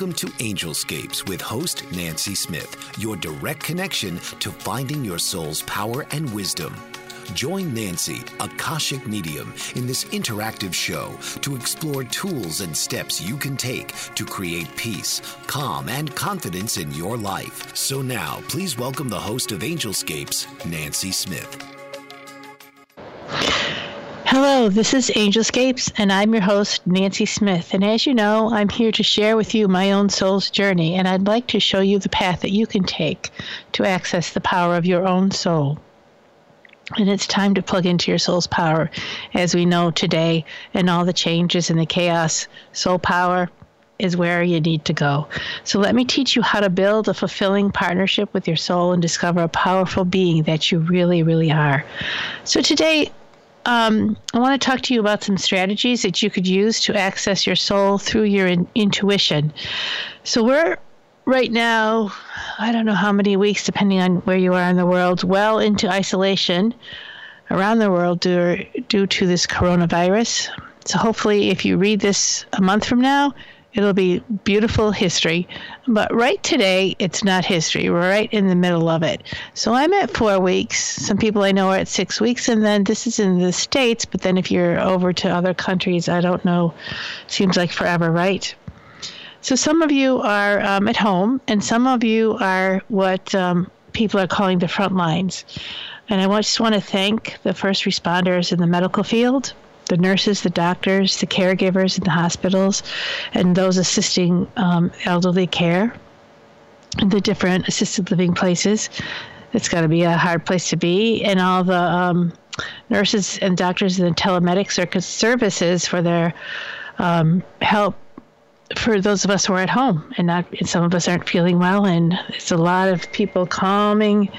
Welcome to Angelscapes with host Nancy Smith, your direct connection to finding your soul's power and wisdom. Join Nancy, Akashic Medium, in this interactive show to explore tools and steps you can take to create peace, calm, and confidence in your life. So now, please welcome the host of Angelscapes, Nancy Smith. Hello, this is Angelscapes, and I'm your host, Nancy Smith. And as you know, I'm here to share with you my own soul's journey, and I'd like to show you the path that you can take to access the power of your own soul. And it's time to plug into your soul's power. As we know today, and all the changes and the chaos, soul power is where you need to go. So let me teach you how to build a fulfilling partnership with your soul and discover a powerful being that you really, really are. So today, um, I want to talk to you about some strategies that you could use to access your soul through your in- intuition. So, we're right now, I don't know how many weeks, depending on where you are in the world, well into isolation around the world due, due to this coronavirus. So, hopefully, if you read this a month from now, It'll be beautiful history. But right today, it's not history. We're right in the middle of it. So I'm at four weeks. Some people I know are at six weeks. And then this is in the States. But then if you're over to other countries, I don't know. Seems like forever, right? So some of you are um, at home, and some of you are what um, people are calling the front lines. And I just want to thank the first responders in the medical field the nurses, the doctors, the caregivers in the hospitals, and those assisting um, elderly care the different assisted living places. It's got to be a hard place to be, and all the um, nurses and doctors and the telemedic services for their um, help for those of us who are at home and not and some of us aren't feeling well and it's a lot of people calming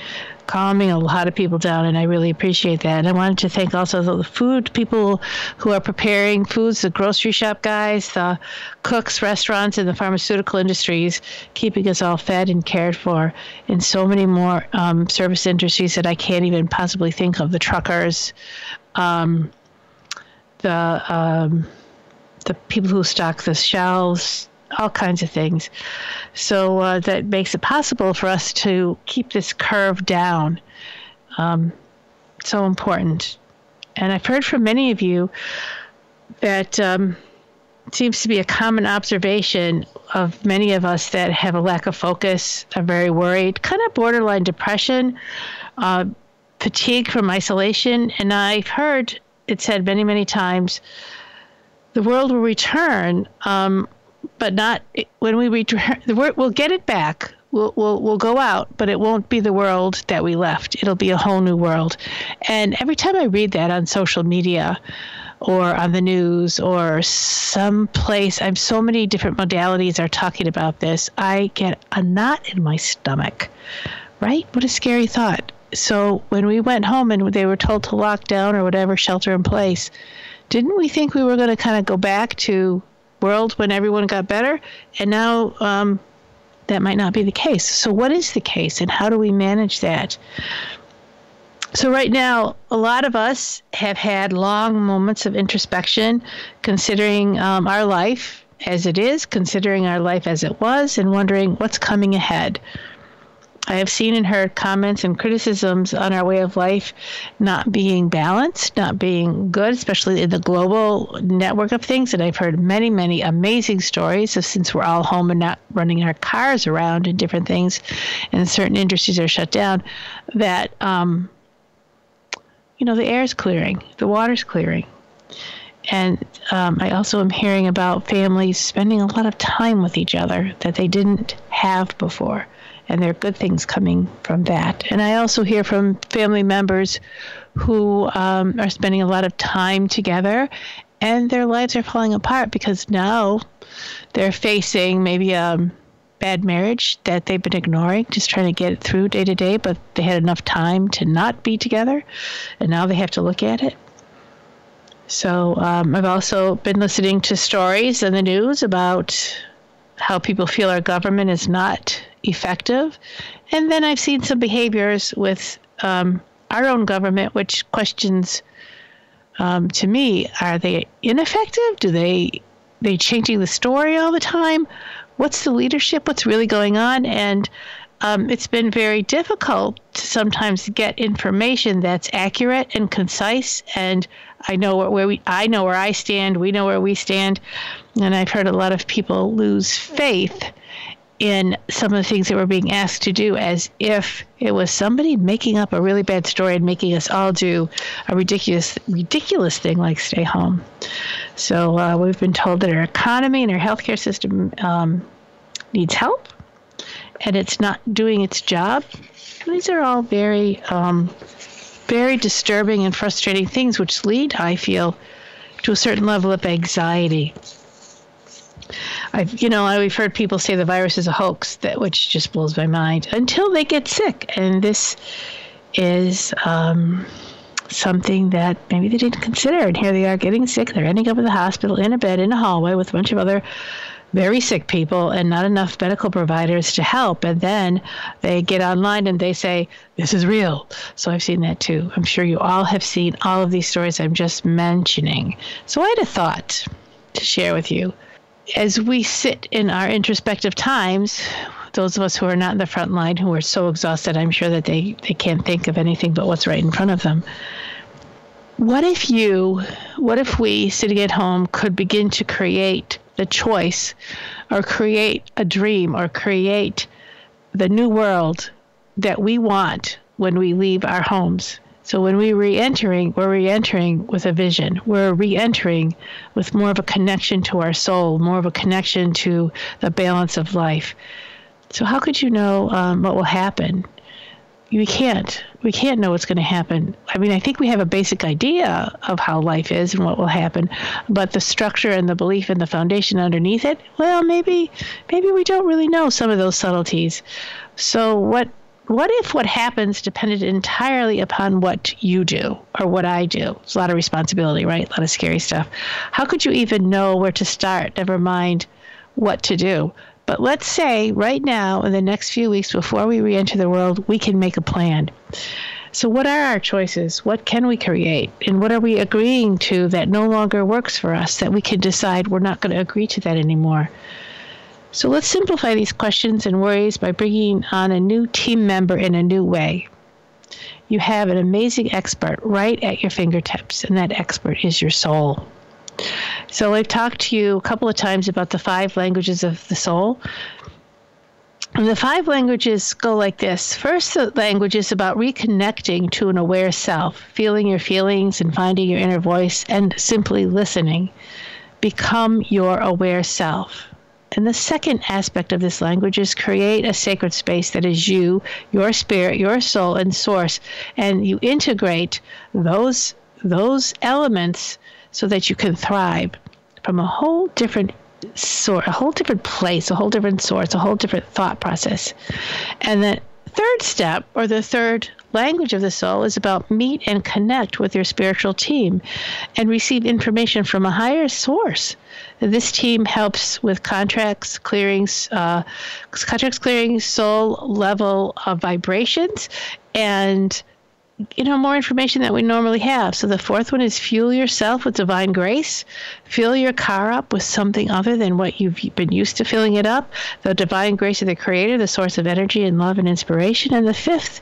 calming a lot of people down, and I really appreciate that. And I wanted to thank also the food people who are preparing foods, the grocery shop guys, the cooks, restaurants, and the pharmaceutical industries, keeping us all fed and cared for, and so many more um, service industries that I can't even possibly think of. The truckers, um, the um, the people who stock the shelves, all kinds of things. So uh, that makes it possible for us to keep this curve down. Um, so important. And I've heard from many of you that um, seems to be a common observation of many of us that have a lack of focus, are very worried, kind of borderline depression, uh, fatigue from isolation. And I've heard it said many, many times the world will return um, but not when we return. We'll get it back. We'll, we'll, we'll go out, but it won't be the world that we left. It'll be a whole new world. And every time I read that on social media or on the news or some place, I'm so many different modalities are talking about this. I get a knot in my stomach, right? What a scary thought. So when we went home and they were told to lock down or whatever, shelter in place, didn't we think we were going to kind of go back to world when everyone got better, and now um, that might not be the case. So, what is the case, and how do we manage that? So, right now, a lot of us have had long moments of introspection, considering um, our life as it is, considering our life as it was, and wondering what's coming ahead. I have seen and heard comments and criticisms on our way of life not being balanced, not being good, especially in the global network of things. And I've heard many, many amazing stories of since we're all home and not running our cars around and different things, and certain industries are shut down, that, um, you know, the air is clearing, the water's clearing. And um, I also am hearing about families spending a lot of time with each other that they didn't have before and there are good things coming from that. And I also hear from family members who um, are spending a lot of time together and their lives are falling apart because now they're facing maybe a bad marriage that they've been ignoring, just trying to get it through day to day, but they had enough time to not be together, and now they have to look at it. So um, I've also been listening to stories in the news about how people feel our government is not effective. And then I've seen some behaviors with um, our own government, which questions um, to me: Are they ineffective? Do they they changing the story all the time? What's the leadership? What's really going on? And um, it's been very difficult to sometimes get information that's accurate and concise. And I know where, where we, I know where I stand. We know where we stand, and I've heard a lot of people lose faith in some of the things that we're being asked to do as if it was somebody making up a really bad story and making us all do a ridiculous ridiculous thing like stay home. So uh, we've been told that our economy and our healthcare system um, needs help, and it's not doing its job. These are all very um, very disturbing and frustrating things, which lead, I feel, to a certain level of anxiety. I've, you know, I've heard people say the virus is a hoax, that which just blows my mind until they get sick, and this is um, something that maybe they didn't consider. And here they are getting sick. They're ending up in the hospital in a bed in a hallway with a bunch of other very sick people and not enough medical providers to help. And then they get online and they say, This is real. So I've seen that too. I'm sure you all have seen all of these stories I'm just mentioning. So I had a thought to share with you as we sit in our introspective times, those of us who are not in the front line, who are so exhausted, I'm sure that they, they can't think of anything but what's right in front of them. What if you, what if we sitting at home could begin to create the choice or create a dream or create the new world that we want when we leave our homes? So when we're re-entering, we're re-entering with a vision. We're re-entering with more of a connection to our soul, more of a connection to the balance of life. So how could you know um, what will happen? We can't. We can't know what's going to happen. I mean, I think we have a basic idea of how life is and what will happen, but the structure and the belief and the foundation underneath it, well, maybe, maybe we don't really know some of those subtleties. So what what if what happens depended entirely upon what you do or what I do? It's a lot of responsibility, right? A lot of scary stuff. How could you even know where to start, never mind what to do? But let's say right now, in the next few weeks before we re enter the world, we can make a plan. So, what are our choices? What can we create? And what are we agreeing to that no longer works for us that we can decide we're not going to agree to that anymore? So let's simplify these questions and worries by bringing on a new team member in a new way. You have an amazing expert right at your fingertips, and that expert is your soul. So I've talked to you a couple of times about the five languages of the soul. And the five languages go like this. First, the language is about reconnecting to an aware self, feeling your feelings and finding your inner voice, and simply listening. Become your aware self. And the second aspect of this language is create a sacred space that is you, your spirit, your soul, and source. And you integrate those, those elements so that you can thrive from a whole different sort, a whole different place, a whole different source, a whole different thought process. And the third step, or the third language of the soul, is about meet and connect with your spiritual team and receive information from a higher source this team helps with contracts, clearings, uh, contracts clearing, soul level of vibrations, and you know, more information that we normally have. So the fourth one is fuel yourself with divine grace. Fill your car up with something other than what you've been used to filling it up. The divine grace of the Creator, the source of energy and love and inspiration. And the fifth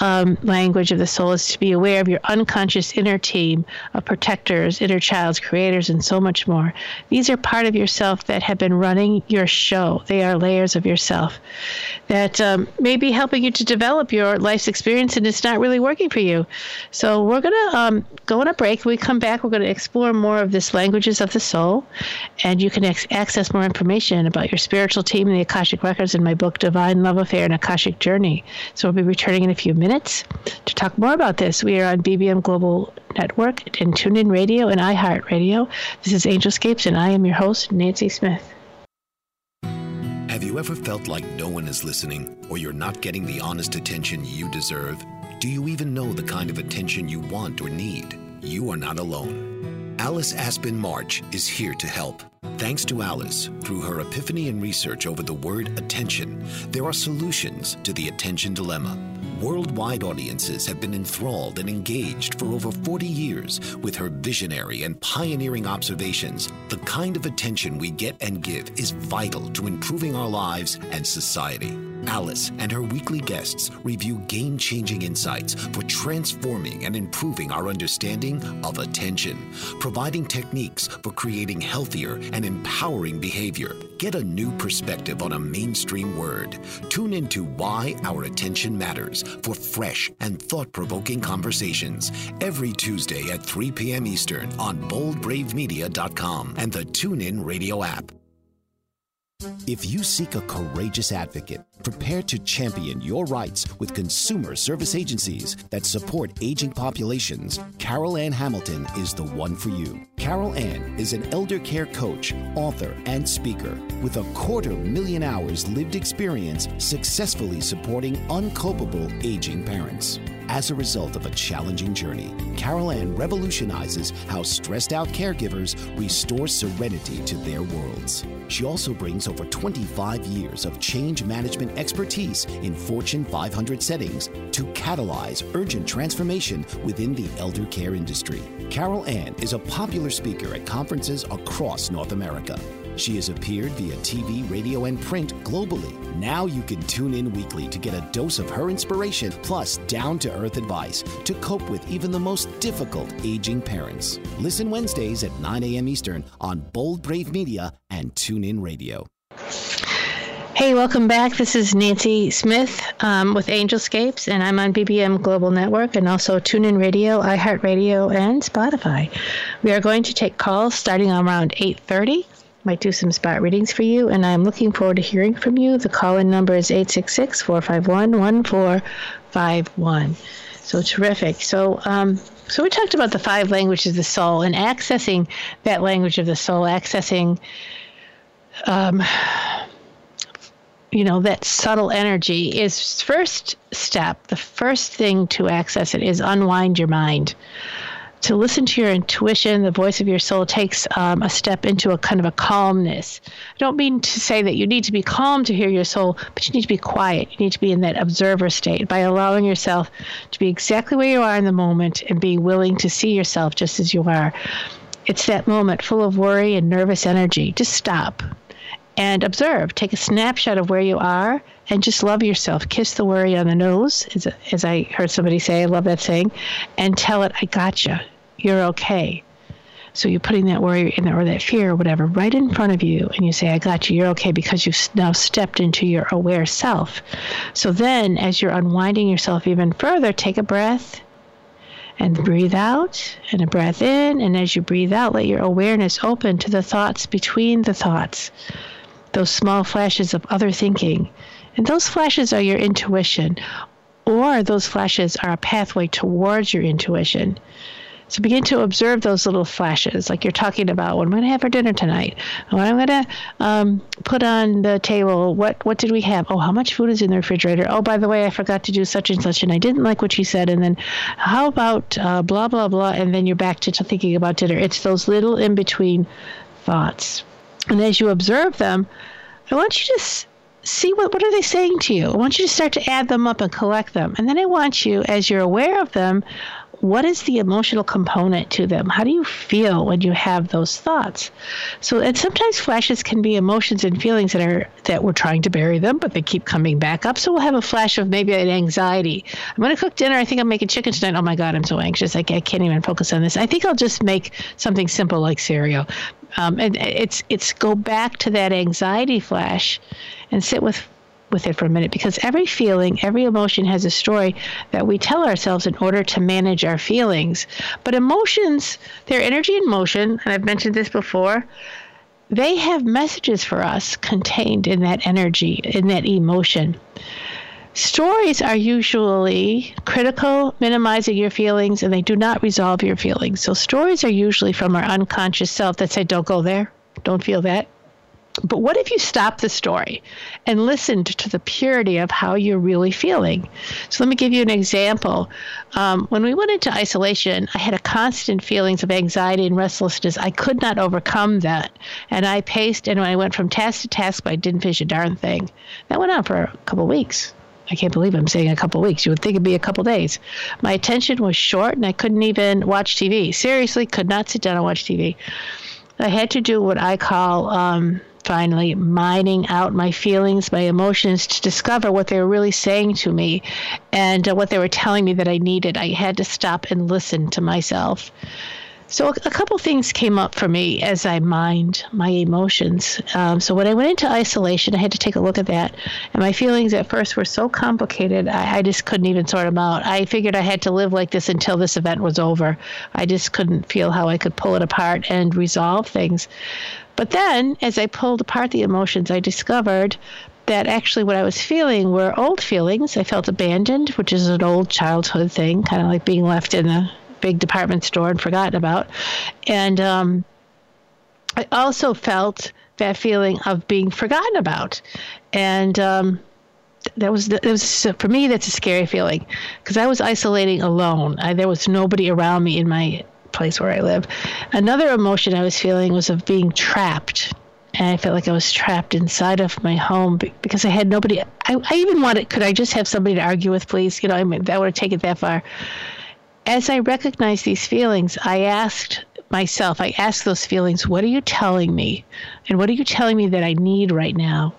um, language of the soul is to be aware of your unconscious inner team of protectors, inner childs, creators, and so much more. These are part of yourself that have been running your show. They are layers of yourself that um, may be helping you to develop your life's experience, and it's not really working for you. So we're going to um, go on a break. When we come back, we're going to explore more of this languages of the soul, and you can ex- access more information about your spiritual team and the Akashic Records in my book, Divine Love Affair and Akashic Journey. So we'll be returning in a few minutes minutes. To talk more about this, we are on BBM Global Network and TuneIn Radio and iHeartRadio. This is Angelscapes, and I am your host, Nancy Smith. Have you ever felt like no one is listening, or you're not getting the honest attention you deserve? Do you even know the kind of attention you want or need? You are not alone. Alice Aspen March is here to help. Thanks to Alice, through her epiphany and research over the word attention, there are solutions to the attention dilemma. Worldwide audiences have been enthralled and engaged for over 40 years with her visionary and pioneering observations. The kind of attention we get and give is vital to improving our lives and society. Alice and her weekly guests review game changing insights for transforming and improving our understanding of attention, providing techniques for creating healthier and empowering behavior. Get a new perspective on a mainstream word. Tune into Why Our Attention Matters for fresh and thought provoking conversations every Tuesday at 3 p.m. Eastern on boldbravemedia.com and the TuneIn Radio app. If you seek a courageous advocate, prepared to champion your rights with consumer service agencies that support aging populations, Carol Ann Hamilton is the one for you. Carol Ann is an elder care coach, author, and speaker with a quarter million hours lived experience successfully supporting uncopable aging parents. As a result of a challenging journey, Carol Ann revolutionizes how stressed out caregivers restore serenity to their worlds. She also brings over 25 years of change management expertise in Fortune 500 settings to catalyze urgent transformation within the elder care industry. Carol Ann is a popular speaker at conferences across North America. She has appeared via TV, radio, and print globally. Now you can tune in weekly to get a dose of her inspiration plus down to earth advice to cope with even the most difficult aging parents. Listen Wednesdays at 9 a.m. Eastern on Bold Brave Media and TuneIn Radio. Hey, welcome back. This is Nancy Smith um, with Angelscapes, and I'm on BBM Global Network and also TuneIn Radio, iHeartRadio, and Spotify. We are going to take calls starting around 8:30 might do some spot readings for you, and I'm looking forward to hearing from you. The call in number is 866 451 1451. So terrific. So, um, so we talked about the five languages of the soul and accessing that language of the soul, accessing, um, you know, that subtle energy is first step. The first thing to access it is unwind your mind to listen to your intuition, the voice of your soul takes um, a step into a kind of a calmness. I don't mean to say that you need to be calm to hear your soul, but you need to be quiet. You need to be in that observer state by allowing yourself to be exactly where you are in the moment and be willing to see yourself just as you are. It's that moment full of worry and nervous energy. Just stop and observe. Take a snapshot of where you are and just love yourself. Kiss the worry on the nose, as, as I heard somebody say. I love that saying. And tell it, I got you. You're okay. So you're putting that worry in or that fear or whatever right in front of you, and you say, I got you, you're okay, because you've now stepped into your aware self. So then, as you're unwinding yourself even further, take a breath and breathe out and a breath in. And as you breathe out, let your awareness open to the thoughts between the thoughts those small flashes of other thinking. And those flashes are your intuition, or those flashes are a pathway towards your intuition. So begin to observe those little flashes, like you're talking about what am I'm going to have for dinner tonight. What am I'm going to um, put on the table. What what did we have? Oh, how much food is in the refrigerator? Oh, by the way, I forgot to do such and such, and I didn't like what she said. And then, how about uh, blah blah blah? And then you're back to thinking about dinner. It's those little in between thoughts. And as you observe them, I want you to see what, what are they saying to you? I want you to start to add them up and collect them. And then I want you, as you're aware of them, what is the emotional component to them? How do you feel when you have those thoughts? So, and sometimes flashes can be emotions and feelings that are that we're trying to bury them, but they keep coming back up. So we'll have a flash of maybe an anxiety. I'm going to cook dinner. I think I'm making chicken tonight. Oh my God, I'm so anxious. I, I can't even focus on this. I think I'll just make something simple like cereal. Um, and it's it's go back to that anxiety flash, and sit with with it for a minute because every feeling, every emotion has a story that we tell ourselves in order to manage our feelings. But emotions, they're energy in motion, and I've mentioned this before. They have messages for us contained in that energy, in that emotion. Stories are usually critical, minimizing your feelings, and they do not resolve your feelings. So, stories are usually from our unconscious self that say, Don't go there, don't feel that, but what if you stop the story and listened to the purity of how you're really feeling? So let me give you an example. Um, when we went into isolation, I had a constant feelings of anxiety and restlessness. I could not overcome that, and I paced. And I went from task to task, but I didn't finish a darn thing. That went on for a couple of weeks. I can't believe I'm saying a couple weeks. You would think it'd be a couple days. My attention was short, and I couldn't even watch TV. Seriously, could not sit down and watch TV. I had to do what I call um, finally mining out my feelings, my emotions to discover what they were really saying to me and uh, what they were telling me that I needed. I had to stop and listen to myself. So, a, couple things came up for me as I mined my emotions. Um, so, when I went into isolation, I had to take a look at that. And my feelings at first were so complicated, I, I just couldn't even sort them out. I figured I had to live like this until this event was over. I just couldn't feel how I could pull it apart and resolve things. But then, as I pulled apart the emotions, I discovered that actually what I was feeling were old feelings. I felt abandoned, which is an old childhood thing, kind of like being left in a big department store and forgotten about. And um, I also felt that feeling of being forgotten about. And um, that was that was for me that's a scary feeling because I was isolating alone. I, there was nobody around me in my place where I live. Another emotion I was feeling was of being trapped. And I felt like I was trapped inside of my home because I had nobody. I, I even wanted, could I just have somebody to argue with, please? You know, I mean, that would have taken it that far. As I recognized these feelings, I asked myself, I asked those feelings, what are you telling me? And what are you telling me that I need right now?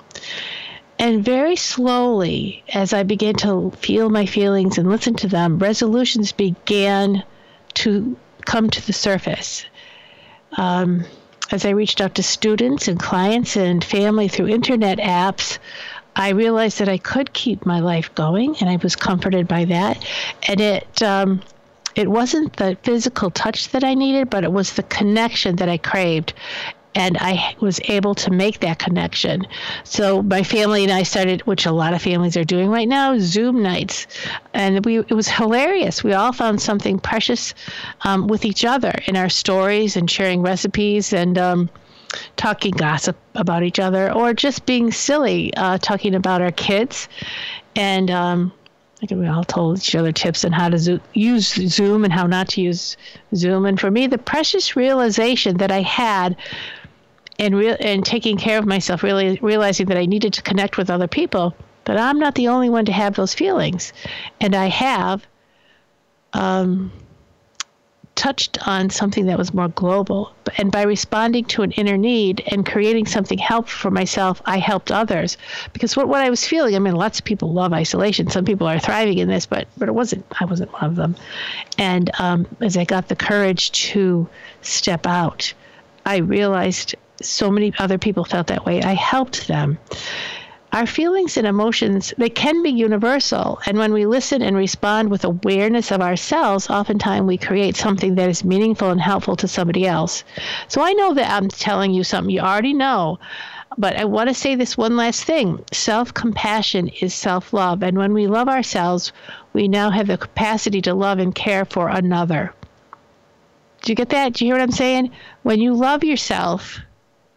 And very slowly, as I began to feel my feelings and listen to them, resolutions began to come to the surface. Um, as I reached out to students and clients and family through internet apps, I realized that I could keep my life going, and I was comforted by that. And it um, it wasn't the physical touch that I needed, but it was the connection that I craved and I was able to make that connection. So my family and I started, which a lot of families are doing right now, Zoom nights, and we it was hilarious. We all found something precious um, with each other in our stories and sharing recipes and. Um, talking gossip about each other or just being silly, uh, talking about our kids. And um, I think we all told each other tips on how to zo- use Zoom and how not to use Zoom. And for me, the precious realization that I had and re- and taking care of myself, really realizing that I needed to connect with other people. But I'm not the only one to have those feelings, and I have um, touched on something that was more global. And by responding to an inner need and creating something helpful for myself, I helped others. Because what, what I was feeling, I mean, lots of people love isolation. Some people are thriving in this, but but it wasn't. I wasn't one of them. And um, as I got the courage to step out, I realized so many other people felt that way. I helped them. Our feelings and emotions, they can be universal. And when we listen and respond with awareness of ourselves, oftentimes we create something that is meaningful and helpful to somebody else. So I know that I'm telling you something you already know, but I want to say this one last thing self compassion is self love. And when we love ourselves, we now have the capacity to love and care for another. Do you get that? Do you hear what I'm saying? When you love yourself,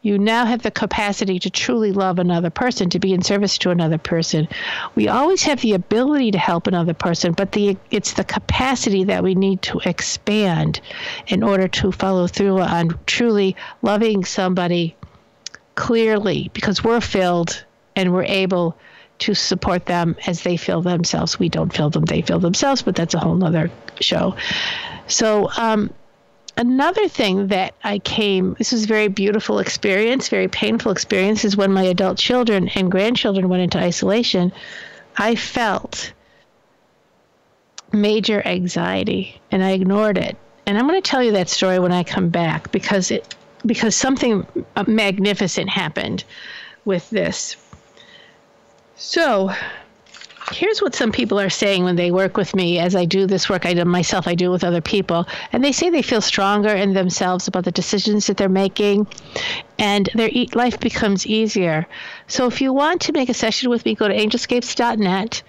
you now have the capacity to truly love another person, to be in service to another person. We always have the ability to help another person, but the it's the capacity that we need to expand in order to follow through on truly loving somebody clearly because we're filled and we're able to support them as they feel themselves. We don't feel them, they feel themselves, but that's a whole nother show. So, um, another thing that I came, this was a very beautiful experience, very painful experience, is when my adult children and grandchildren went into isolation. I felt major anxiety and I ignored it. And I'm going to tell you that story when I come back because it because something uh, magnificent happened with this. So, here's what some people are saying when they work with me as I do this work I do myself, I do with other people. And they say they feel stronger in themselves about the decisions that they're making and their life becomes easier. So if you want to make a session with me, go to angelscapes.net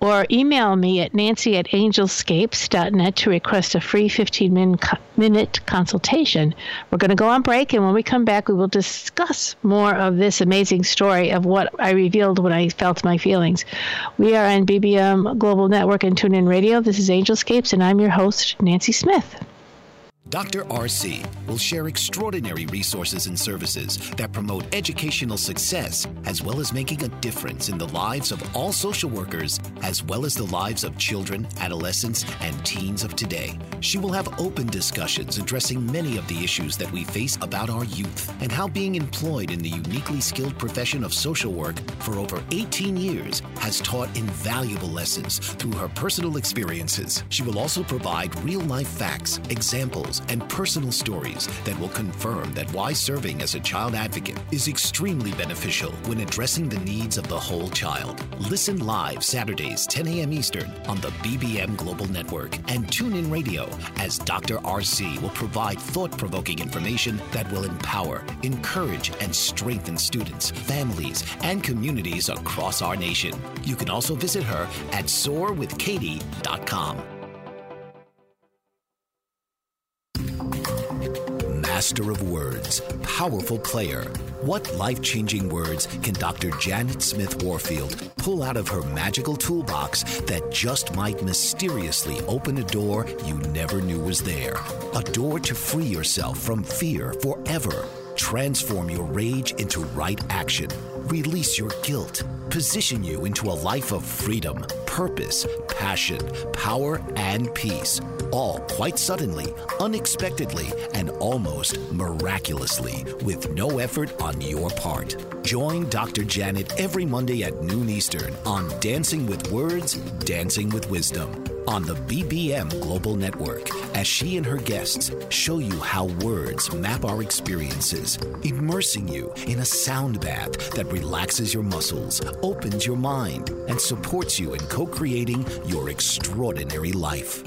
or email me at nancy at angelscapes.net to request a free 15 minute consultation. We're going to go on break, and when we come back, we will discuss more of this amazing story of what I revealed when I felt my feelings. We are on BBM Global Network and TuneIn Radio. This is Angelscapes, and I'm your host, Nancy Smith. Dr. RC will share extraordinary resources and services that promote educational success as well as making a difference in the lives of all social workers as well as the lives of children, adolescents, and teens of today. She will have open discussions addressing many of the issues that we face about our youth and how being employed in the uniquely skilled profession of social work for over 18 years has taught invaluable lessons through her personal experiences. She will also provide real life facts, examples, and personal stories that will confirm that why serving as a child advocate is extremely beneficial when addressing the needs of the whole child. Listen live Saturdays, 10 a.m. Eastern on the BBM Global Network and TuneIn Radio as Dr. RC will provide thought provoking information that will empower, encourage, and strengthen students, families, and communities across our nation. You can also visit her at soarwithkatie.com. master of words, powerful player. What life changing words can Dr. Janet Smith Warfield pull out of her magical toolbox that just might mysteriously open a door you never knew was there? A door to free yourself from fear forever. Transform your rage into right action. Release your guilt. Position you into a life of freedom, purpose, passion, power, and peace all quite suddenly, unexpectedly, and almost miraculously with no effort on your part. Join Dr. Janet every Monday at noon Eastern on Dancing with Words, Dancing with Wisdom on the BBM Global Network as she and her guests show you how words map our experiences, immersing you in a sound bath that relaxes your muscles, opens your mind, and supports you in co creating your extraordinary life.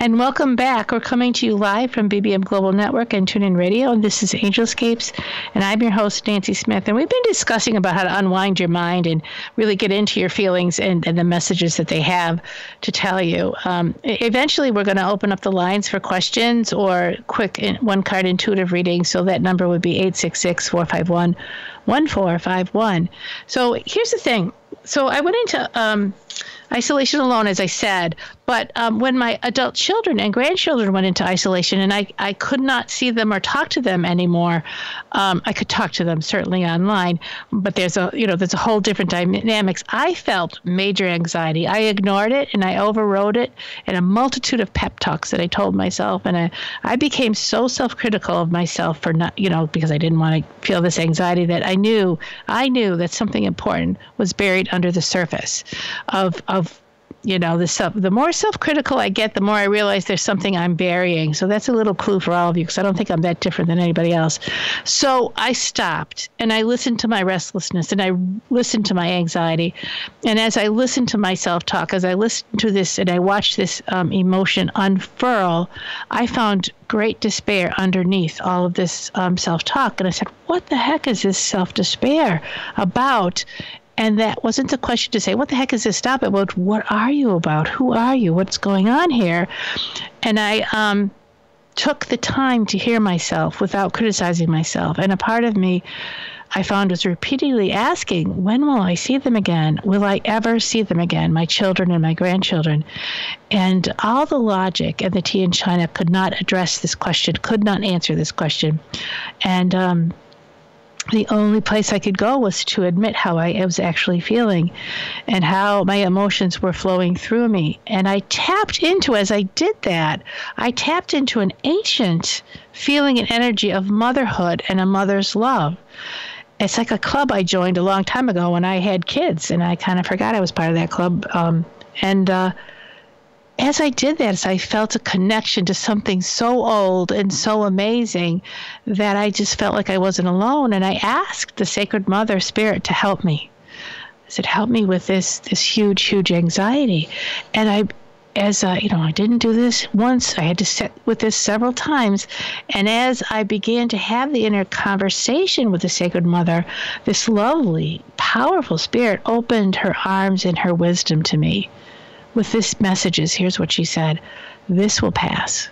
And welcome back. We're coming to you live from BBM Global Network and TuneIn Radio. This is Angelscapes. And I'm your host, Nancy Smith. And we've been discussing about how to unwind your mind and really get into your feelings and, and the messages that they have to tell you. Um, eventually, we're going to open up the lines for questions or quick one card intuitive reading. So that number would be 866 451 1451. So here's the thing. So I went into. Um, isolation alone, as I said. But um, when my adult children and grandchildren went into isolation and I, I could not see them or talk to them anymore, um, I could talk to them certainly online, but there's a you know there's a whole different dynamics. I felt major anxiety. I ignored it and I overrode it in a multitude of pep talks that I told myself, and I, I became so self-critical of myself for not you know because I didn't want to feel this anxiety that I knew I knew that something important was buried under the surface of, of you know the self the more self-critical i get the more i realize there's something i'm burying. So that's a little clue for all of you because i don't think i'm that different than anybody else. So i stopped and i listened to my restlessness and i listened to my anxiety. And as i listened to my self-talk as i listened to this and i watched this um, emotion unfurl i found great despair underneath all of this um, self-talk. And i said what the heck is this self-despair about and that wasn't the question to say, what the heck is this? Stop it. Well, what are you about? Who are you? What's going on here? And I um, took the time to hear myself without criticizing myself. And a part of me I found was repeatedly asking, when will I see them again? Will I ever see them again, my children and my grandchildren? And all the logic and the tea in China could not address this question, could not answer this question. And um, the only place I could go was to admit how I was actually feeling and how my emotions were flowing through me. And I tapped into, as I did that, I tapped into an ancient feeling and energy of motherhood and a mother's love. It's like a club I joined a long time ago when I had kids, and I kind of forgot I was part of that club. Um, and uh, as I did that, as I felt a connection to something so old and so amazing that I just felt like I wasn't alone. And I asked the Sacred Mother Spirit to help me. I said, "Help me with this this huge, huge anxiety." And I, as uh, you know, I didn't do this once. I had to sit with this several times. And as I began to have the inner conversation with the Sacred Mother, this lovely, powerful spirit opened her arms and her wisdom to me with this messages. Here's what she said This will pass.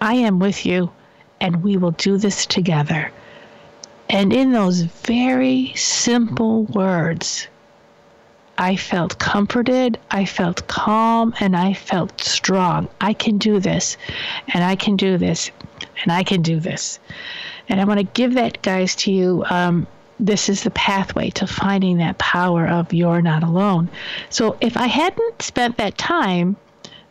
I am with you, and we will do this together. And in those very simple words, I felt comforted, I felt calm, and I felt strong. I can do this, and I can do this, and I can do this. And I want to give that, guys, to you. Um, this is the pathway to finding that power of you're not alone. So if I hadn't spent that time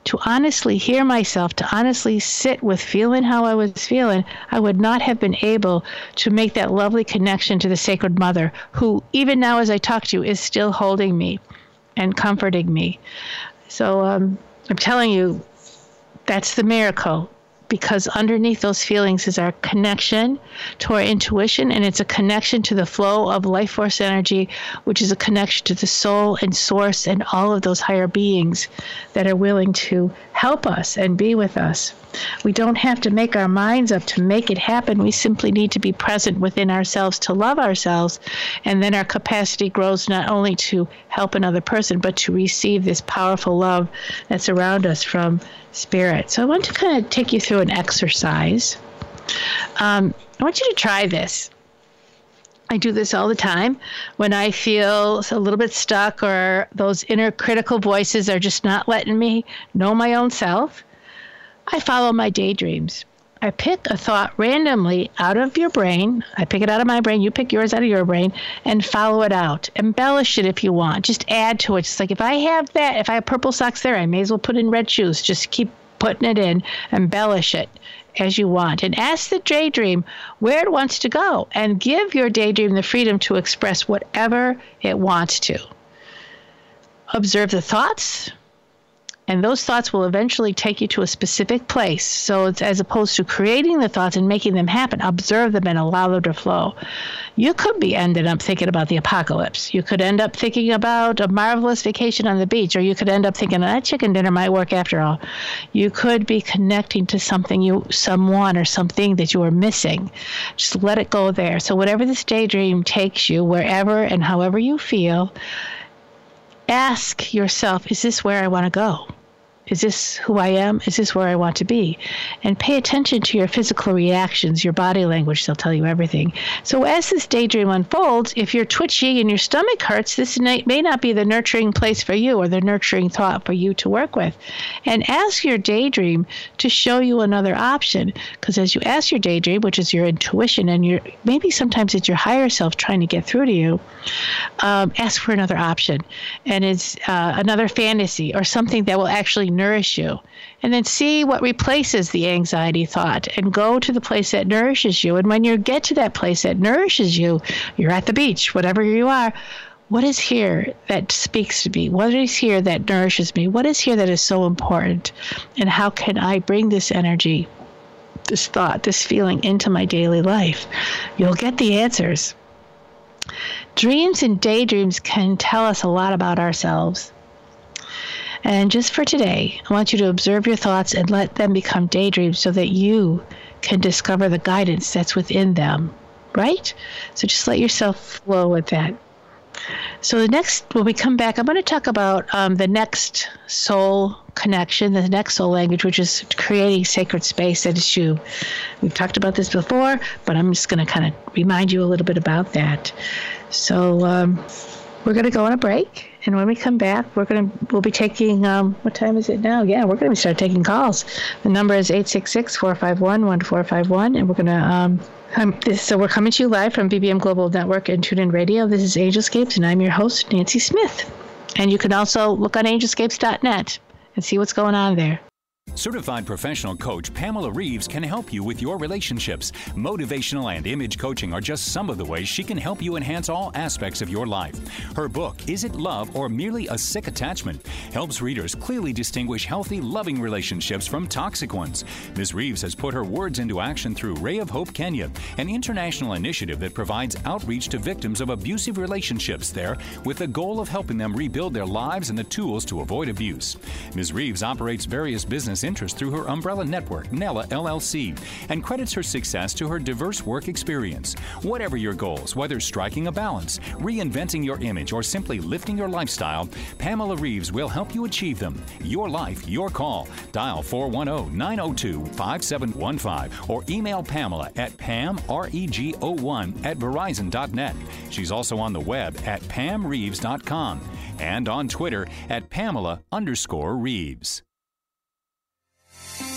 to honestly hear myself, to honestly sit with feeling how I was feeling, I would not have been able to make that lovely connection to the Sacred Mother, who, even now as I talk to you, is still holding me and comforting me. So um, I'm telling you, that's the miracle because underneath those feelings is our connection to our intuition and it's a connection to the flow of life force energy which is a connection to the soul and source and all of those higher beings that are willing to help us and be with us we don't have to make our minds up to make it happen we simply need to be present within ourselves to love ourselves and then our capacity grows not only to help another person but to receive this powerful love that's around us from spirit. So I want to kind of take you through an exercise. Um, I want you to try this. I do this all the time when I feel a little bit stuck or those inner critical voices are just not letting me know my own self. I follow my daydreams. I pick a thought randomly out of your brain. I pick it out of my brain. You pick yours out of your brain and follow it out. Embellish it if you want. Just add to it. Just like if I have that, if I have purple socks there, I may as well put in red shoes. Just keep putting it in, embellish it as you want. And ask the daydream where it wants to go and give your daydream the freedom to express whatever it wants to. Observe the thoughts, and those thoughts will eventually take you to a specific place. So it's as opposed to creating the thoughts and making them happen, observe them and allow them to flow. You could be ended up thinking about the apocalypse. You could end up thinking about a marvelous vacation on the beach, or you could end up thinking that chicken dinner might work after all. You could be connecting to something you, someone, or something that you are missing. Just let it go there. So whatever this daydream takes you, wherever and however you feel, ask yourself, is this where I want to go? Is this who I am? Is this where I want to be? And pay attention to your physical reactions, your body language. They'll tell you everything. So, as this daydream unfolds, if you're twitchy and your stomach hurts, this may not be the nurturing place for you or the nurturing thought for you to work with. And ask your daydream to show you another option. Because as you ask your daydream, which is your intuition, and your maybe sometimes it's your higher self trying to get through to you, um, ask for another option. And it's uh, another fantasy or something that will actually nourish you. And then see what replaces the anxiety thought and go to the place that nourishes you. And when you get to that place that nourishes you, you're at the beach, whatever you are. What is here that speaks to me? What is here that nourishes me? What is here that is so important? And how can I bring this energy, this thought, this feeling into my daily life? You'll get the answers. Dreams and daydreams can tell us a lot about ourselves. And just for today, I want you to observe your thoughts and let them become daydreams so that you can discover the guidance that's within them, right? So just let yourself flow with that. So the next, when we come back, I'm going to talk about um, the next soul connection, the next soul language, which is creating sacred space that is you. We've talked about this before, but I'm just going to kind of remind you a little bit about that. So um, we're going to go on a break And when we come back, we're gonna we'll be taking um, what time is it now? Yeah, we're gonna start taking calls. The number is 866-451-1451, and we're gonna um, um, this, so we're coming to you live from BBM Global Network and TuneIn Radio. This is Angelscapes, and I'm your host, Nancy Smith. And you can also look on angelscapes.net and see what's going on there. Certified professional coach Pamela Reeves can help you with your relationships. Motivational and image coaching are just some of the ways she can help you enhance all aspects of your life. Her book, Is It Love or Merely a Sick Attachment? helps readers clearly distinguish healthy, loving relationships from toxic ones. Ms. Reeves has put her words into action through Ray of Hope Kenya, an international initiative that provides outreach to victims of abusive relationships there with the goal of helping them rebuild their lives and the tools to avoid abuse. Ms. Reeves operates various business business interest through her umbrella network, Nella LLC, and credits her success to her diverse work experience. Whatever your goals, whether striking a balance, reinventing your image, or simply lifting your lifestyle, Pamela Reeves will help you achieve them. Your life, your call. Dial 410 902 5715 or email Pamela at pamrego1 at verizon.net. She's also on the web at pamreeves.com and on Twitter at Pamela underscore Reeves.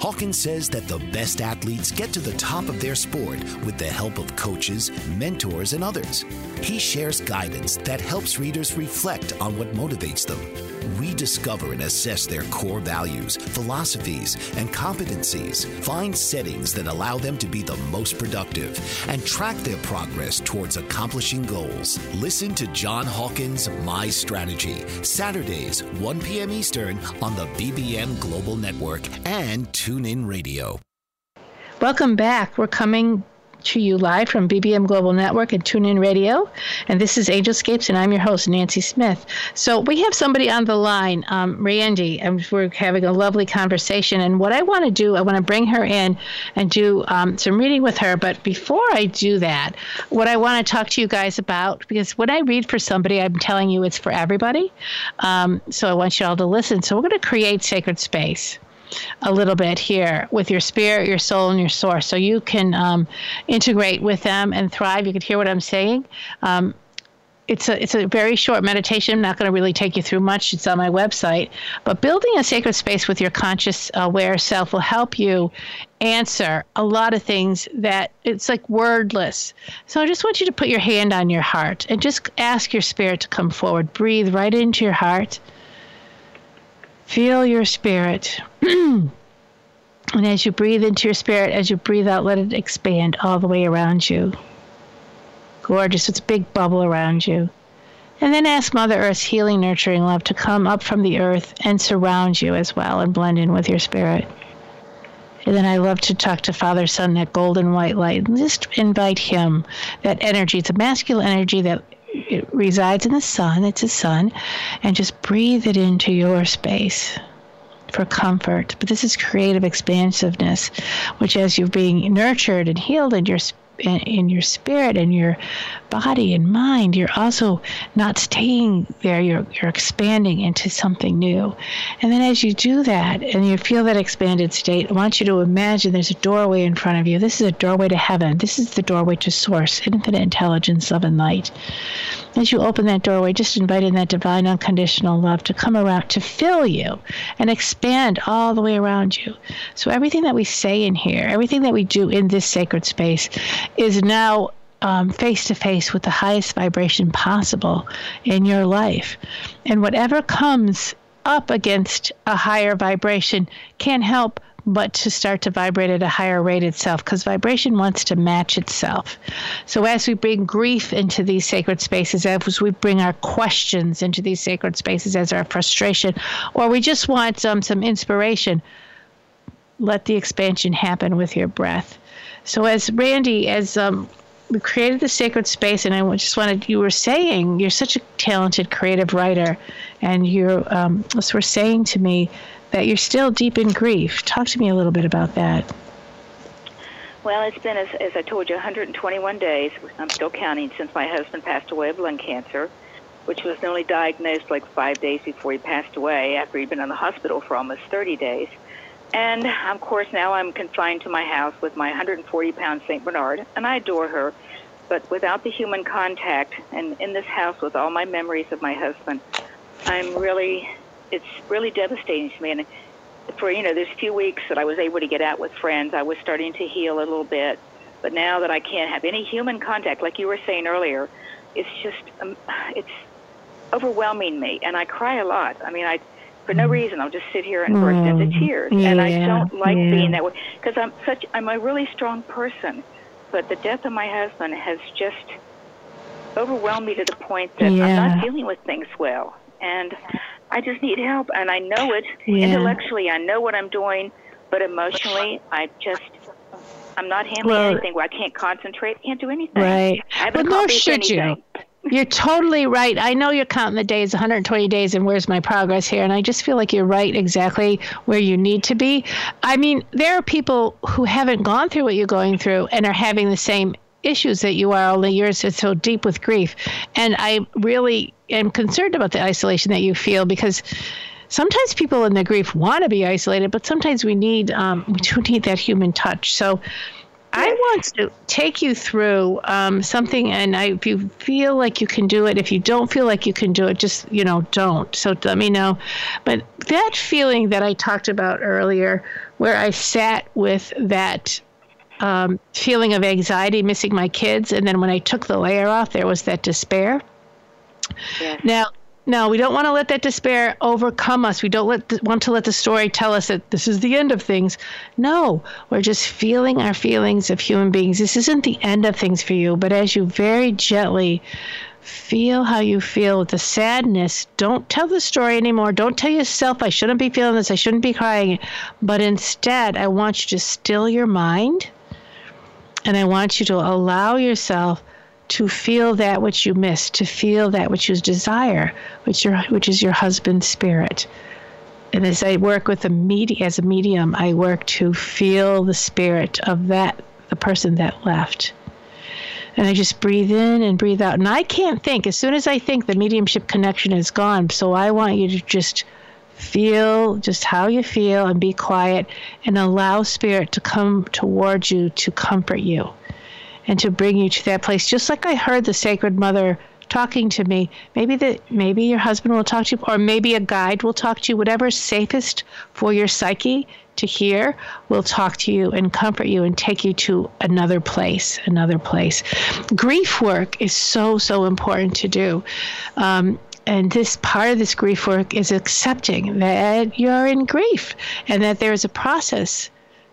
Hawkins says that the best athletes get to the top of their sport with the help of coaches, mentors, and others. He shares guidance that helps readers reflect on what motivates them rediscover and assess their core values, philosophies, and competencies, find settings that allow them to be the most productive, and track their progress towards accomplishing goals. Listen to John Hawkins' My Strategy, Saturdays, 1 p.m. Eastern on the BBM Global Network and TuneIn Radio. Welcome back. We're coming to you live from BBM Global Network and TuneIn Radio. And this is Angelscapes, and I'm your host, Nancy Smith. So we have somebody on the line, um, Randy, and we're having a lovely conversation. And what I want to do, I want to bring her in and do um, some reading with her. But before I do that, what I want to talk to you guys about, because when I read for somebody, I'm telling you it's for everybody. Um, so I want you all to listen. So we're going to create sacred space a little bit here with your spirit, your soul, and your source. So you can um, integrate with them and thrive. You can hear what I'm saying. Um, it's a it's a very short meditation. I'm not going to really take you through much. It's on my website. But building a sacred space with your conscious aware self will help you answer a lot of things that it's like wordless. So I just want you to put your hand on your heart and just ask your spirit to come forward. Breathe right into your heart Feel your spirit. and as you breathe into your spirit, as you breathe out, let it expand all the way around you. Gorgeous. It's a big bubble around you. And then ask Mother Earth's healing, nurturing love to come up from the earth and surround you as well and blend in with your spirit. And then I love to talk to Father Sun, that golden white light, and just invite him, that energy. It's a masculine energy that it resides in the sun, it's a sun, and just breathe it into your space for comfort. But this is creative expansiveness, which as you're being nurtured and healed in your in your spirit and your body and mind, you're also not staying there. You're, you're expanding into something new. And then as you do that and you feel that expanded state, I want you to imagine there's a doorway in front of you. This is a doorway to heaven. This is the doorway to source, infinite intelligence, love, and light. As you open that doorway, just inviting that divine unconditional love to come around, to fill you and expand all the way around you. So everything that we say in here, everything that we do in this sacred space is now face to face with the highest vibration possible in your life. And whatever comes up against a higher vibration can't help but to start to vibrate at a higher rate itself because vibration wants to match itself. So as we bring grief into these sacred spaces, as we bring our questions into these sacred spaces as our frustration, or we just want um, some inspiration, let the expansion happen with your breath. So as Randy, as um, we created the sacred space, and I just wanted you were saying you're such a talented creative writer, and you um, were saying to me that you're still deep in grief. Talk to me a little bit about that. Well, it's been, as, as I told you, 121 days. I'm still counting since my husband passed away of lung cancer, which was only diagnosed like five days before he passed away after he'd been in the hospital for almost 30 days. And of course, now I'm confined to my house with my 140 pound St. Bernard, and I adore her. But without the human contact, and in this house with all my memories of my husband, I'm really, it's really devastating to me. And for you know, there's few weeks that I was able to get out with friends. I was starting to heal a little bit, but now that I can't have any human contact, like you were saying earlier, it's just, um, it's overwhelming me, and I cry a lot. I mean, I for no reason. I'll just sit here and burst into mm. tears, yeah, and I don't like yeah. being that way because I'm such I'm a really strong person, but the death of my husband has just overwhelmed me to the point that yeah. I'm not dealing with things well, and I just need help. And I know it intellectually. I know what I'm doing, but emotionally, I just I'm not handling well, anything where I can't concentrate, can't do anything. Right. I well, nor should anything. you. You're totally right. I know you're counting the days, 120 days, and where's my progress here? And I just feel like you're right exactly where you need to be. I mean, there are people who haven't gone through what you're going through and are having the same issues that you are, only yours is so deep with grief. And I really am concerned about the isolation that you feel because sometimes people in their grief want to be isolated, but sometimes we need um, we do need that human touch. So I want to take you through um, something, and I, if you feel like you can do it, if you don't feel like you can do it, just you know, don't. So let me know. But that feeling that I talked about earlier, where I sat with that um, feeling of anxiety, missing my kids, and then when I took the layer off, there was that despair. Yes. Now, no, we don't want to let that despair overcome us. We don't let want to let the story tell us that this is the end of things. No, we're just feeling our feelings of human beings. This isn't the end of things for you, but as you very gently feel how you feel with the sadness, don't tell the story anymore. Don't tell yourself, I shouldn't be feeling this, I shouldn't be crying. But instead, I want you to still your mind and I want you to allow yourself to feel that which you miss, to feel that which you desire, which your which is your husband's spirit. And as I work with a media as a medium, I work to feel the spirit of that the person that left. And I just breathe in and breathe out. And I can't think. As soon as I think the mediumship connection is gone. So I want you to just feel just how you feel and be quiet and allow spirit to come towards you to comfort you and to bring you to that place. Just like I heard the Sacred Mother talking to me, maybe that maybe your husband will talk to you, or maybe a guide will talk to you. Whatever's safest for your psyche to hear will talk to you and comfort you and take you to another place, another place. Grief work is so so important to do. Um, and this part of this grief work is accepting that you're in grief and that there is a process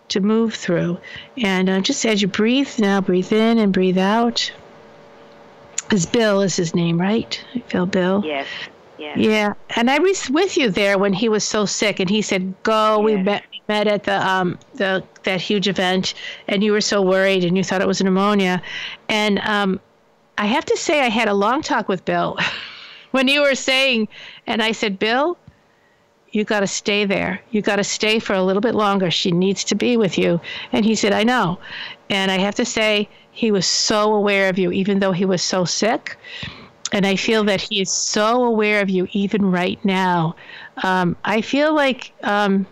to move through. And uh, just as you breathe now, breathe in and breathe out. Because Bill is his name, right? I feel Bill. Yes. Yes. Yeah, and I was with you there when he was so sick, and he said, "Go." Yes. We met met at the um the that huge event, and you were so worried, and you thought it was pneumonia, and um, I have to say I had a long talk with Bill when you were saying, and I said, Bill, you got to stay there. You got to stay for a little bit longer. She needs to be with you. And he said, I know. And I have to say, he was so aware of you, even though he was so sick. And I feel that he is so aware of you, even right now. Um, I feel like um,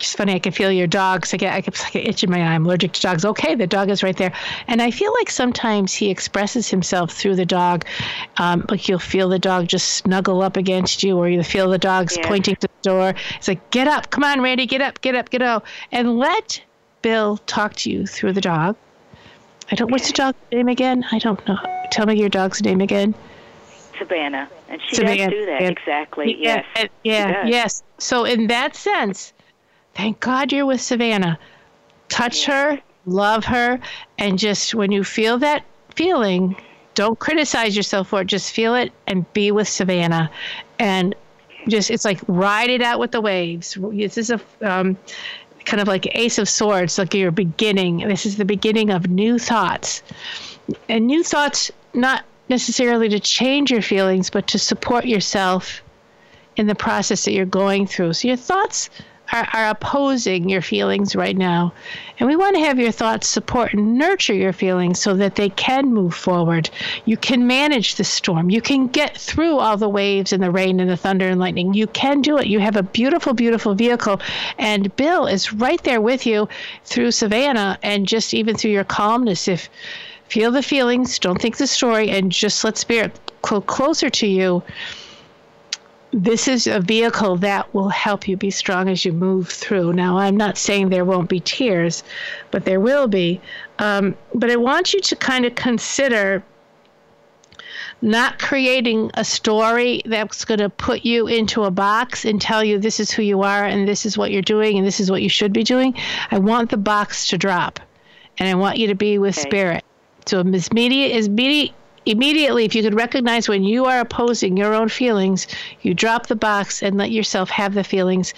it's funny. I can feel your dogs. I get, I get like an itch in my eye. I'm allergic to dogs. Okay, the dog is right there, and I feel like sometimes he expresses himself through the dog. Um, like you'll feel the dog just snuggle up against you, or you feel the dog's yeah. pointing to the door. It's like, get up, come on, Randy, get up, get up, get up, and let Bill talk to you through the dog. I don't. What's the dog's name again? I don't know. Tell me your dog's name again. Savannah, and she Savannah. does do that exactly. Yeah, yes. Yeah. Yes. So in that sense thank God you're with Savannah. Touch her, love her, and just when you feel that feeling, don't criticize yourself for it. Just feel it and be with Savannah. And just, it's like ride it out with the waves. This is a, um, kind of like Ace of Swords, like your beginning. This is the beginning of new thoughts. And new thoughts, not necessarily to change your feelings, but to support yourself in the process that you're going through. So your thoughts are, are opposing your feelings right now. And we want to have your thoughts support and nurture your feelings so that they can move forward. You can manage the storm. You can get through all the waves and the rain and the thunder and lightning. You can do it. You have a beautiful, beautiful vehicle. And Bill is right there with you through Savannah and just even through your calmness. If feel the feelings, don't think the story, and just let spirit closer to you this is a vehicle that will help you be strong as you move through. Now, I'm not saying there won't be tears, but there will be. Um, but I want you to kind of consider not creating a story that's going to put you into a box and tell you this is who you are and this is what you're doing and this is what you should be doing. I want the box to drop and I want you to be with okay. spirit. So as immediate as immediate immediately, if you could recognize when you are opposing your own feelings, you drop the box and let yourself have the feelings.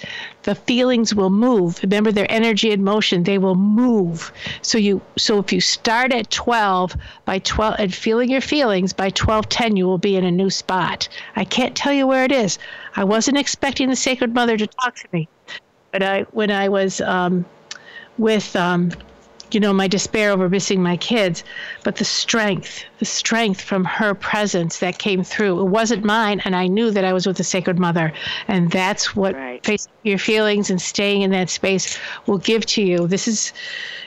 The feelings will move. Remember their energy and motion, they will move. So you so if you start at 12 by 12 and feeling your feelings by 12:10 you will be in a new spot. I can't tell you where it is. I wasn't expecting the sacred mother to talk to me. But I when I was um, with um, you know, my despair over missing my kids, but the strength, the strength from her presence that came through. It wasn't mine, and I knew that I was with the Sacred Mother. And that's what right. facing your feelings and staying in that space will give to you. This is,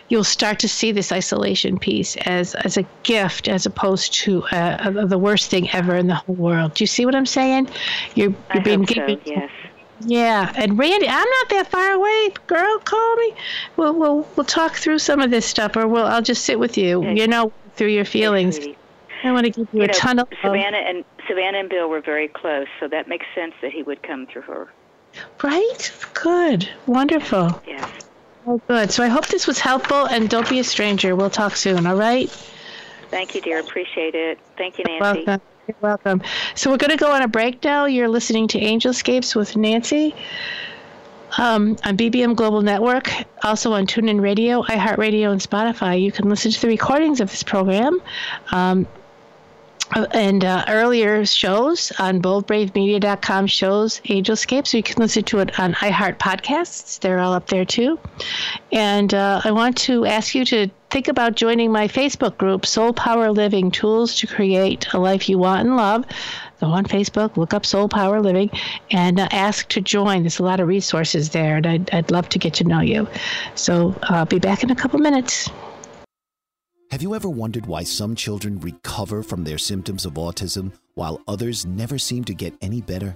you'll start to see this isolation piece as, as a gift as opposed to uh, the worst thing ever in the whole world. Do you see what I'm saying? You're, you're being given. So, yes yeah, and Randy, I'm not that far away. Girl, call me. We'll we'll we'll talk through some of this stuff, or we'll I'll just sit with you. You know, through your feelings. I want to give you, you a know, ton of Savannah and Savannah and Bill were very close, so that makes sense that he would come through her. Right? Good. Wonderful. Yes. Oh, good. So I hope this was helpful, and don't be a stranger. We'll talk soon. All right. Thank you, dear. Appreciate it. Thank you, Nancy. Welcome. You're welcome. So we're going to go on a break now. You're listening to Angelscapes with Nancy um, on BBM Global Network, also on TuneIn Radio, iHeartRadio, and Spotify. You can listen to the recordings of this program. Um, and uh, earlier shows on boldbravemedia.com shows Angelscape, so you can listen to it on iHeart Podcasts. They're all up there too. And uh, I want to ask you to think about joining my Facebook group, Soul Power Living Tools to Create a Life You Want and Love. Go on Facebook, look up Soul Power Living, and uh, ask to join. There's a lot of resources there, and I'd, I'd love to get to know you. So I'll be back in a couple minutes. Have you ever wondered why some children recover from their symptoms of autism while others never seem to get any better?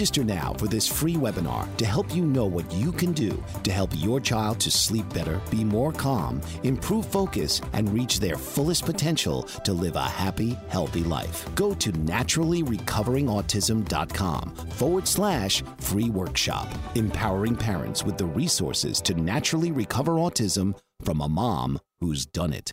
Now for this free webinar to help you know what you can do to help your child to sleep better, be more calm, improve focus, and reach their fullest potential to live a happy, healthy life. Go to naturallyrecoveringautism.com forward slash free workshop, empowering parents with the resources to naturally recover autism from a mom who's done it.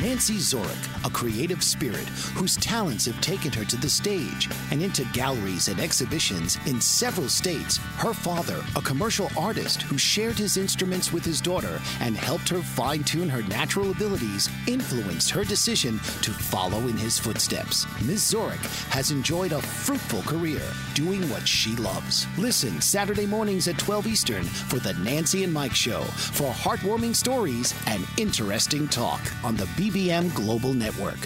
Nancy Zorick, a creative spirit whose talents have taken her to the stage and into galleries and exhibitions in several states. Her father, a commercial artist who shared his instruments with his daughter and helped her fine tune her natural abilities, influenced her decision to follow in his footsteps. Ms. Zorick has enjoyed a fruitful career doing what she loves. Listen Saturday mornings at 12 Eastern for The Nancy and Mike Show for heartwarming stories and interesting talk on the BBM Global Network.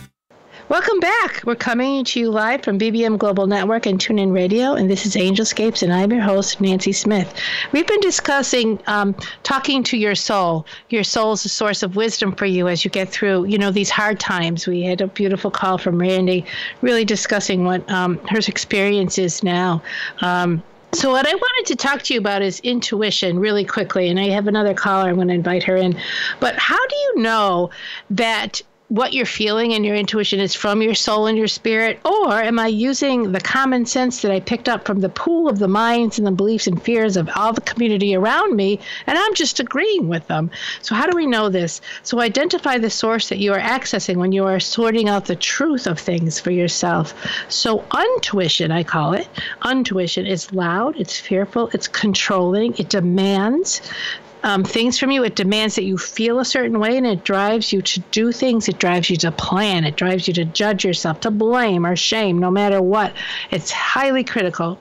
Welcome back. We're coming to you live from BBM Global Network and TuneIn Radio, and this is Angelscapes, and I'm your host, Nancy Smith. We've been discussing um, talking to your soul. Your soul is a source of wisdom for you as you get through, you know, these hard times. We had a beautiful call from Randy, really discussing what um, her experience is now. Um, so, what I wanted to talk to you about is intuition really quickly. And I have another caller. I'm going to invite her in. But how do you know that what you're feeling and your intuition is from your soul and your spirit? Or am I using the common sense that I picked up from the pool of the minds and the beliefs and fears of all the community around me, and I'm just agreeing with them? So, how do we know this? So, identify the source that you are accessing when you are sorting out the truth of things for yourself. So, untuition, I call it, untuition is loud, it's fearful, it's controlling, it demands um, things from you. It demands that you feel a certain way and it drives you to do things. It drives you to plan. It drives you to judge yourself, to blame or shame, no matter what. It's highly critical.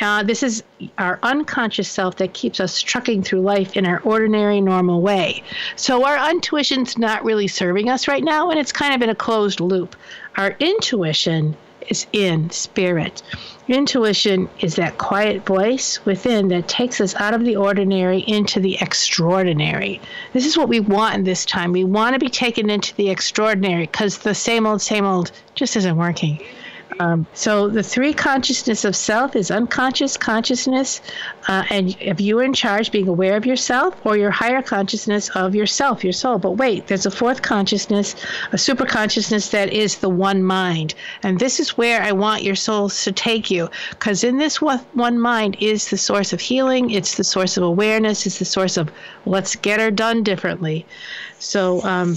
Uh, this is our unconscious self that keeps us trucking through life in our ordinary, normal way. So our intuition's not really serving us right now, and it's kind of in a closed loop. Our intuition is in spirit. Intuition is that quiet voice within that takes us out of the ordinary into the extraordinary. This is what we want in this time. We want to be taken into the extraordinary because the same old, same old just isn't working. Um, so the three consciousness of self is unconscious consciousness, uh, and if you are in charge, being aware of yourself, or your higher consciousness of yourself, your soul. But wait, there's a fourth consciousness, a super consciousness that is the one mind, and this is where I want your souls to take you, because in this one mind is the source of healing. It's the source of awareness. It's the source of let's get her done differently. So. Um,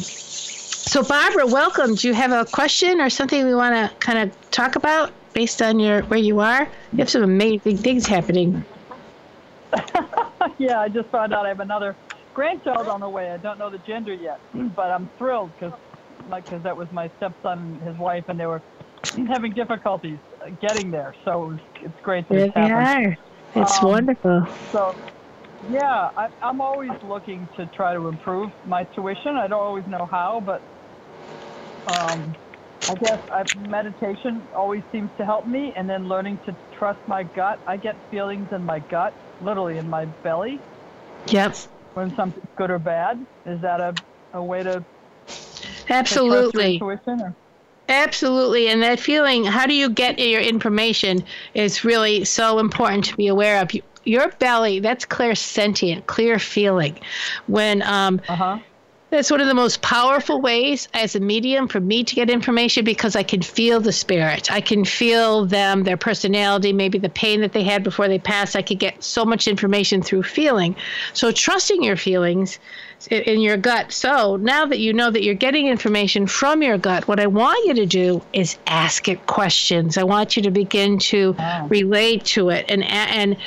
so, Barbara, welcome. Do you have a question or something we want to kind of talk about based on your where you are? You have some amazing things happening. yeah, I just found out I have another grandchild on the way. I don't know the gender yet, but I'm thrilled because because that was my stepson and his wife, and they were having difficulties getting there. So it was, it's great that there they are. It's um, wonderful. So yeah, I, I'm always looking to try to improve my tuition. I don't always know how, but um, I guess I, meditation always seems to help me, and then learning to trust my gut. I get feelings in my gut, literally in my belly. Yep. When something's good or bad. Is that a, a way to absolutely Absolutely. And that feeling, how do you get your information, is really so important to be aware of. Your belly, that's clairsentient, clear feeling. When um, uh-huh. That's one of the most powerful ways as a medium for me to get information because I can feel the spirit. I can feel them, their personality, maybe the pain that they had before they passed. I could get so much information through feeling. So, trusting your feelings in your gut. So now that you know that you're getting information from your gut, what I want you to do is ask it questions. I want you to begin to relate to it and and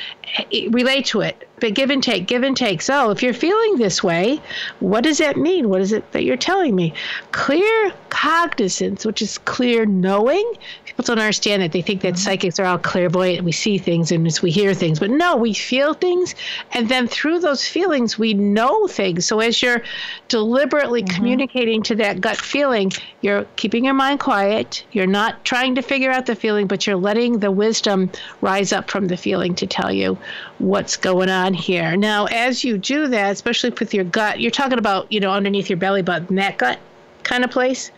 eh, relate to it. But give and take, give and take. So if you're feeling this way, what does that mean? What is it that you're telling me? Clear cognizance, which is clear knowing. People don't understand that. They think that psychics are all clairvoyant. We see things and we hear things. But no, we feel things. And then through those feelings, we know things. So as you're deliberately mm-hmm. communicating to that gut feeling, you're keeping your mind quiet. You're not trying to figure out the feeling, but you're letting the wisdom rise up from the feeling to tell you what's going on here. Now, as you do that, especially with your gut, you're talking about, you know, underneath your belly button, that gut kind of place.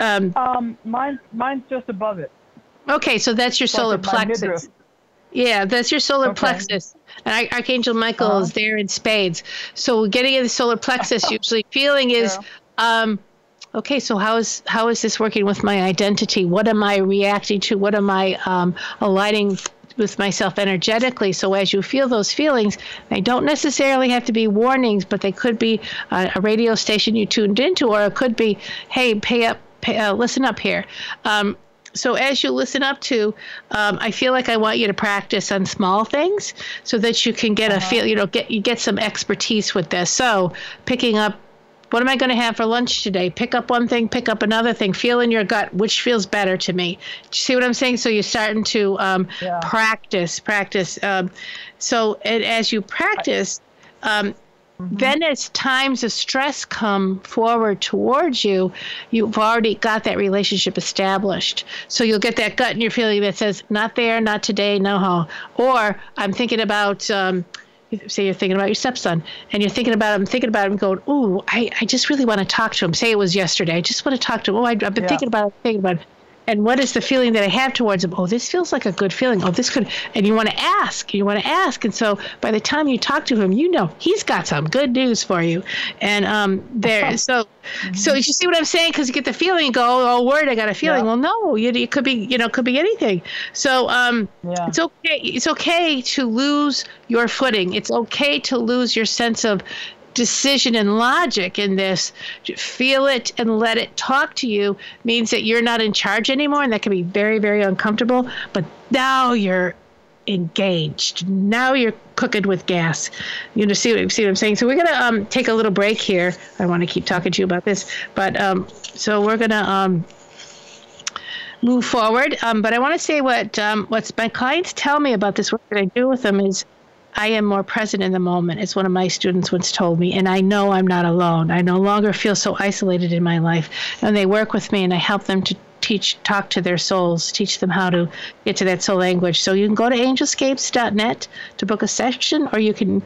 Um, um mine, mine's just above it. Okay, so that's your solar plexus. Yeah, that's your solar okay. plexus. And Archangel Michael uh-huh. is there in spades. So getting in the solar plexus, usually feeling is, yeah. um, okay, so how is how is this working with my identity? What am I reacting to? What am I um, aligning with myself energetically. So as you feel those feelings, they don't necessarily have to be warnings, but they could be a, a radio station you tuned into, or it could be, hey, pay up, pay, uh, listen up here. Um, so as you listen up to, um, I feel like I want you to practice on small things so that you can get uh-huh. a feel, you know, get you get some expertise with this. So picking up what am I going to have for lunch today? Pick up one thing, pick up another thing. Feel in your gut which feels better to me. Do you see what I'm saying? So you're starting to um, yeah. practice, practice. Um, so as you practice, um, mm-hmm. then as times of stress come forward towards you, you've already got that relationship established. So you'll get that gut in your feeling that says, "Not there, not today, no how." Or I'm thinking about um, say you're thinking about your stepson and you're thinking about him, thinking about him, going, "Ooh, I, I just really want to talk to him." Say it was yesterday. I just want to talk to him. Oh, I, have been yeah. thinking about him, thinking about him and what is the feeling that I have towards him? Oh, this feels like a good feeling. Oh, this could, and you want to ask, you want to ask, and so by the time you talk to him, you know he's got some good news for you, and um, there, so, mm-hmm. so you see what I'm saying? Because you get the feeling, go, oh, word, I got a feeling. Yeah. Well, no, you, it could be, you know, could be anything. So, um, yeah. it's okay. It's okay to lose your footing. It's okay to lose your sense of decision and logic in this. Feel it and let it talk to you means that you're not in charge anymore, and that can be very, very uncomfortable. But now you're engaged. Now you're cooking with gas. You know, see what, see what I'm saying? So we're gonna um, take a little break here. I want to keep talking to you about this, but um, so we're gonna um, move forward. Um, but I want to say what um, what my clients tell me about this work that I do with them is I am more present in the moment, as one of my students once told me. And I know I'm not alone. I no longer feel so isolated in my life. And they work with me and I help them to teach, talk to their souls, teach them how to get to that soul language. So you can go to angelscapes.net to book a session, or you can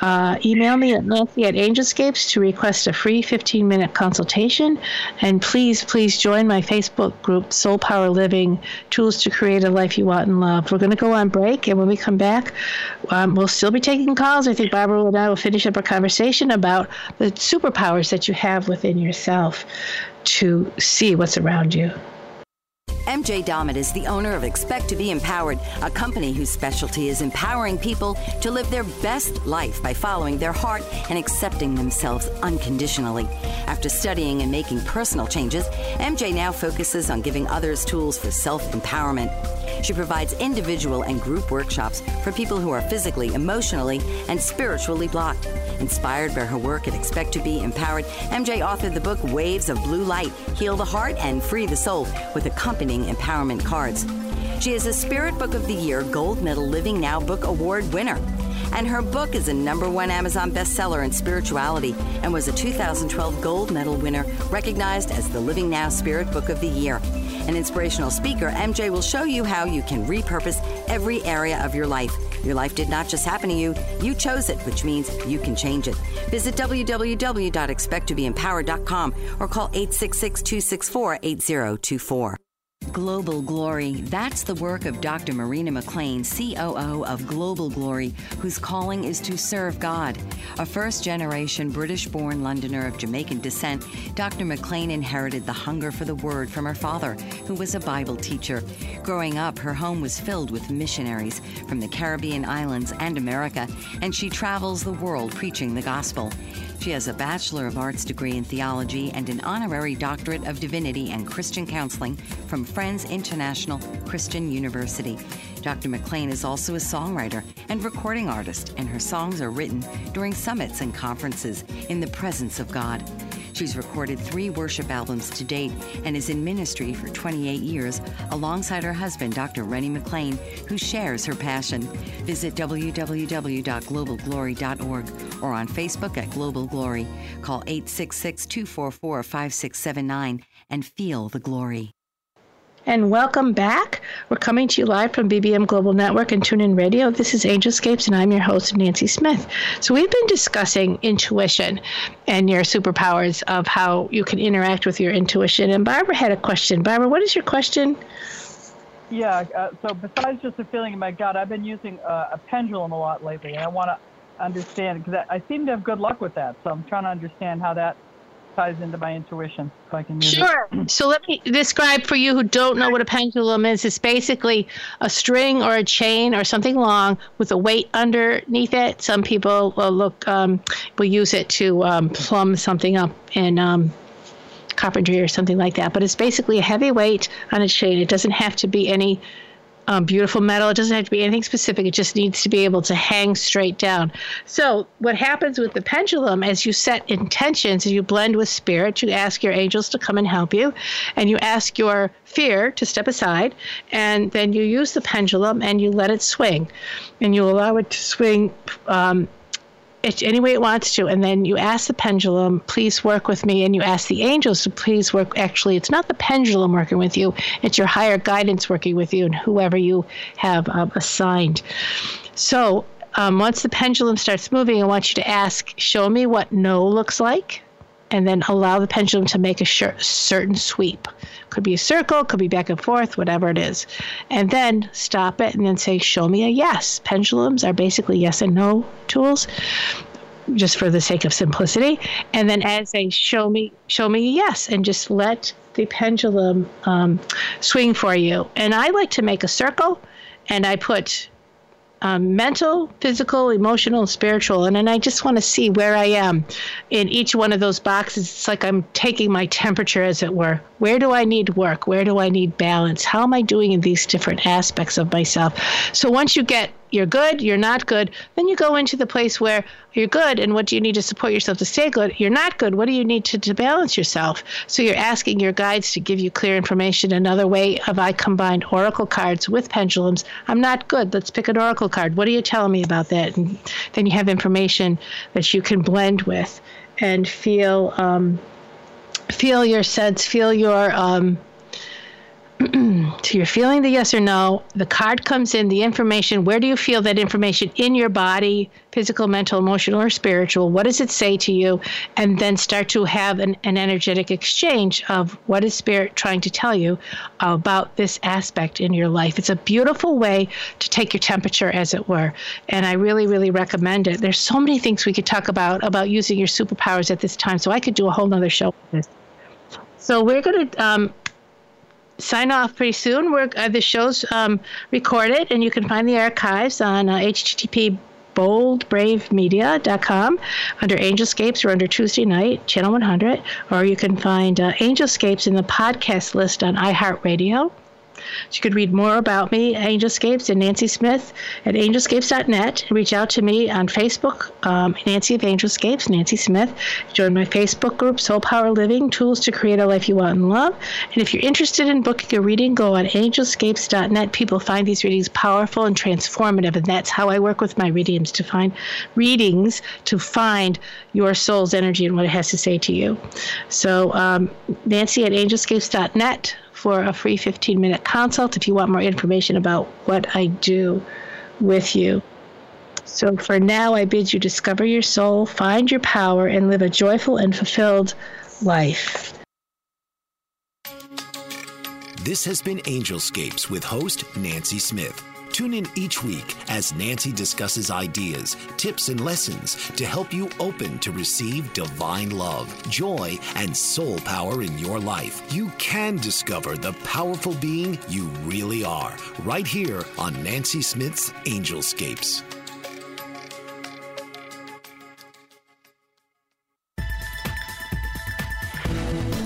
uh, email me at Nancy at Angelscapes to request a free 15 minute consultation. And please, please join my Facebook group, Soul Power Living Tools to Create a Life You Want and Love. We're going to go on break, and when we come back, um, we'll still be taking calls. I think Barbara and I will finish up our conversation about the superpowers that you have within yourself to see what's around you. MJ Dommett is the owner of Expect to Be Empowered, a company whose specialty is empowering people to live their best life by following their heart and accepting themselves unconditionally. After studying and making personal changes, MJ now focuses on giving others tools for self empowerment. She provides individual and group workshops for people who are physically, emotionally, and spiritually blocked. Inspired by her work at Expect to Be Empowered, MJ authored the book Waves of Blue Light Heal the Heart and Free the Soul with accompanying empowerment cards. She is a Spirit Book of the Year Gold Medal Living Now Book Award winner. And her book is a number one Amazon bestseller in spirituality and was a 2012 Gold Medal winner, recognized as the Living Now Spirit Book of the Year. An inspirational speaker, MJ will show you how you can repurpose every area of your life. Your life did not just happen to you, you chose it, which means you can change it. Visit www.expecttobeempowered.com or call 866 264 8024. Global Glory. That's the work of Dr. Marina McLean, COO of Global Glory, whose calling is to serve God. A first generation British born Londoner of Jamaican descent, Dr. McLean inherited the hunger for the Word from her father, who was a Bible teacher. Growing up, her home was filled with missionaries from the Caribbean islands and America, and she travels the world preaching the gospel. She has a Bachelor of Arts degree in theology and an honorary doctorate of divinity and Christian counseling from Friends International Christian University. Dr. McLean is also a songwriter and recording artist, and her songs are written during summits and conferences in the presence of God. She's recorded three worship albums to date and is in ministry for 28 years alongside her husband, Dr. Rennie McLean, who shares her passion. Visit www.globalglory.org or on Facebook at Global Glory. Call 866 244 5679 and feel the glory and welcome back. We're coming to you live from BBM Global Network and TuneIn Radio. This is Angelscapes, and I'm your host, Nancy Smith. So, we've been discussing intuition and your superpowers of how you can interact with your intuition. And Barbara had a question. Barbara, what is your question? Yeah, uh, so besides just the feeling in my gut, I've been using uh, a pendulum a lot lately, and I want to understand because I, I seem to have good luck with that. So I'm trying to understand how that ties into my intuition, if I can Sure. it. So let me describe for you who don't know what a pendulum is. It's basically a string or a chain or something long with a weight underneath it. Some people will look um, will use it to um, plumb something up in um, carpentry or something like that. But it's basically a heavy weight on a chain. It doesn't have to be any um, beautiful metal. It doesn't have to be anything specific. It just needs to be able to hang straight down. So, what happens with the pendulum as you set intentions and you blend with spirit, you ask your angels to come and help you, and you ask your fear to step aside, and then you use the pendulum and you let it swing, and you allow it to swing. Um, it, any way it wants to. And then you ask the pendulum, please work with me. And you ask the angels to please work. Actually, it's not the pendulum working with you, it's your higher guidance working with you and whoever you have um, assigned. So um, once the pendulum starts moving, I want you to ask, show me what no looks like. And then allow the pendulum to make a cer- certain sweep. Could be a circle, could be back and forth, whatever it is. And then stop it and then say, Show me a yes. Pendulums are basically yes and no tools just for the sake of simplicity. And then as a show me, show me a yes, and just let the pendulum um, swing for you. And I like to make a circle, and I put um, mental, physical, emotional, and spiritual, and then I just want to see where I am in each one of those boxes. It's like I'm taking my temperature, as it were. Where do I need work? Where do I need balance? How am I doing in these different aspects of myself? So once you get you're good, you're not good, then you go into the place where you're good, and what do you need to support yourself to stay good? You're not good. What do you need to, to balance yourself? So you're asking your guides to give you clear information. Another way of I combined oracle cards with pendulums. I'm not good. Let's pick an oracle card. What are you telling me about that? And then you have information that you can blend with and feel um, feel your sense, feel your um, so you're feeling the yes or no. The card comes in, the information. Where do you feel that information in your body, physical, mental, emotional, or spiritual? What does it say to you? And then start to have an, an energetic exchange of what is spirit trying to tell you about this aspect in your life. It's a beautiful way to take your temperature, as it were. And I really, really recommend it. There's so many things we could talk about about using your superpowers at this time. So I could do a whole nother show with this. So we're going to um, sign off pretty soon. We're, uh, the show's um, recorded, and you can find the archives on uh, http boldbravemedia.com under Angelscapes or under Tuesday night, Channel 100, or you can find uh, Angelscapes in the podcast list on iHeartRadio. You could read more about me, Angelscapes, and Nancy Smith at angelscapes.net. Reach out to me on Facebook, um, Nancy of Angelscapes, Nancy Smith. Join my Facebook group, Soul Power Living Tools to Create a Life You Want and Love. And if you're interested in booking a reading, go on angelscapes.net. People find these readings powerful and transformative, and that's how I work with my readings to find readings to find your soul's energy and what it has to say to you. So, um, Nancy at angelscapes.net for a free 15 minute consult if you want more information about what I do with you. So for now, I bid you discover your soul, find your power, and live a joyful and fulfilled life. This has been Angelscapes with host Nancy Smith. Tune in each week as Nancy discusses ideas, tips, and lessons to help you open to receive divine love, joy, and soul power in your life. You can discover the powerful being you really are right here on Nancy Smith's Angelscapes.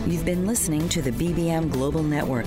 You've been listening to the BBM Global Network.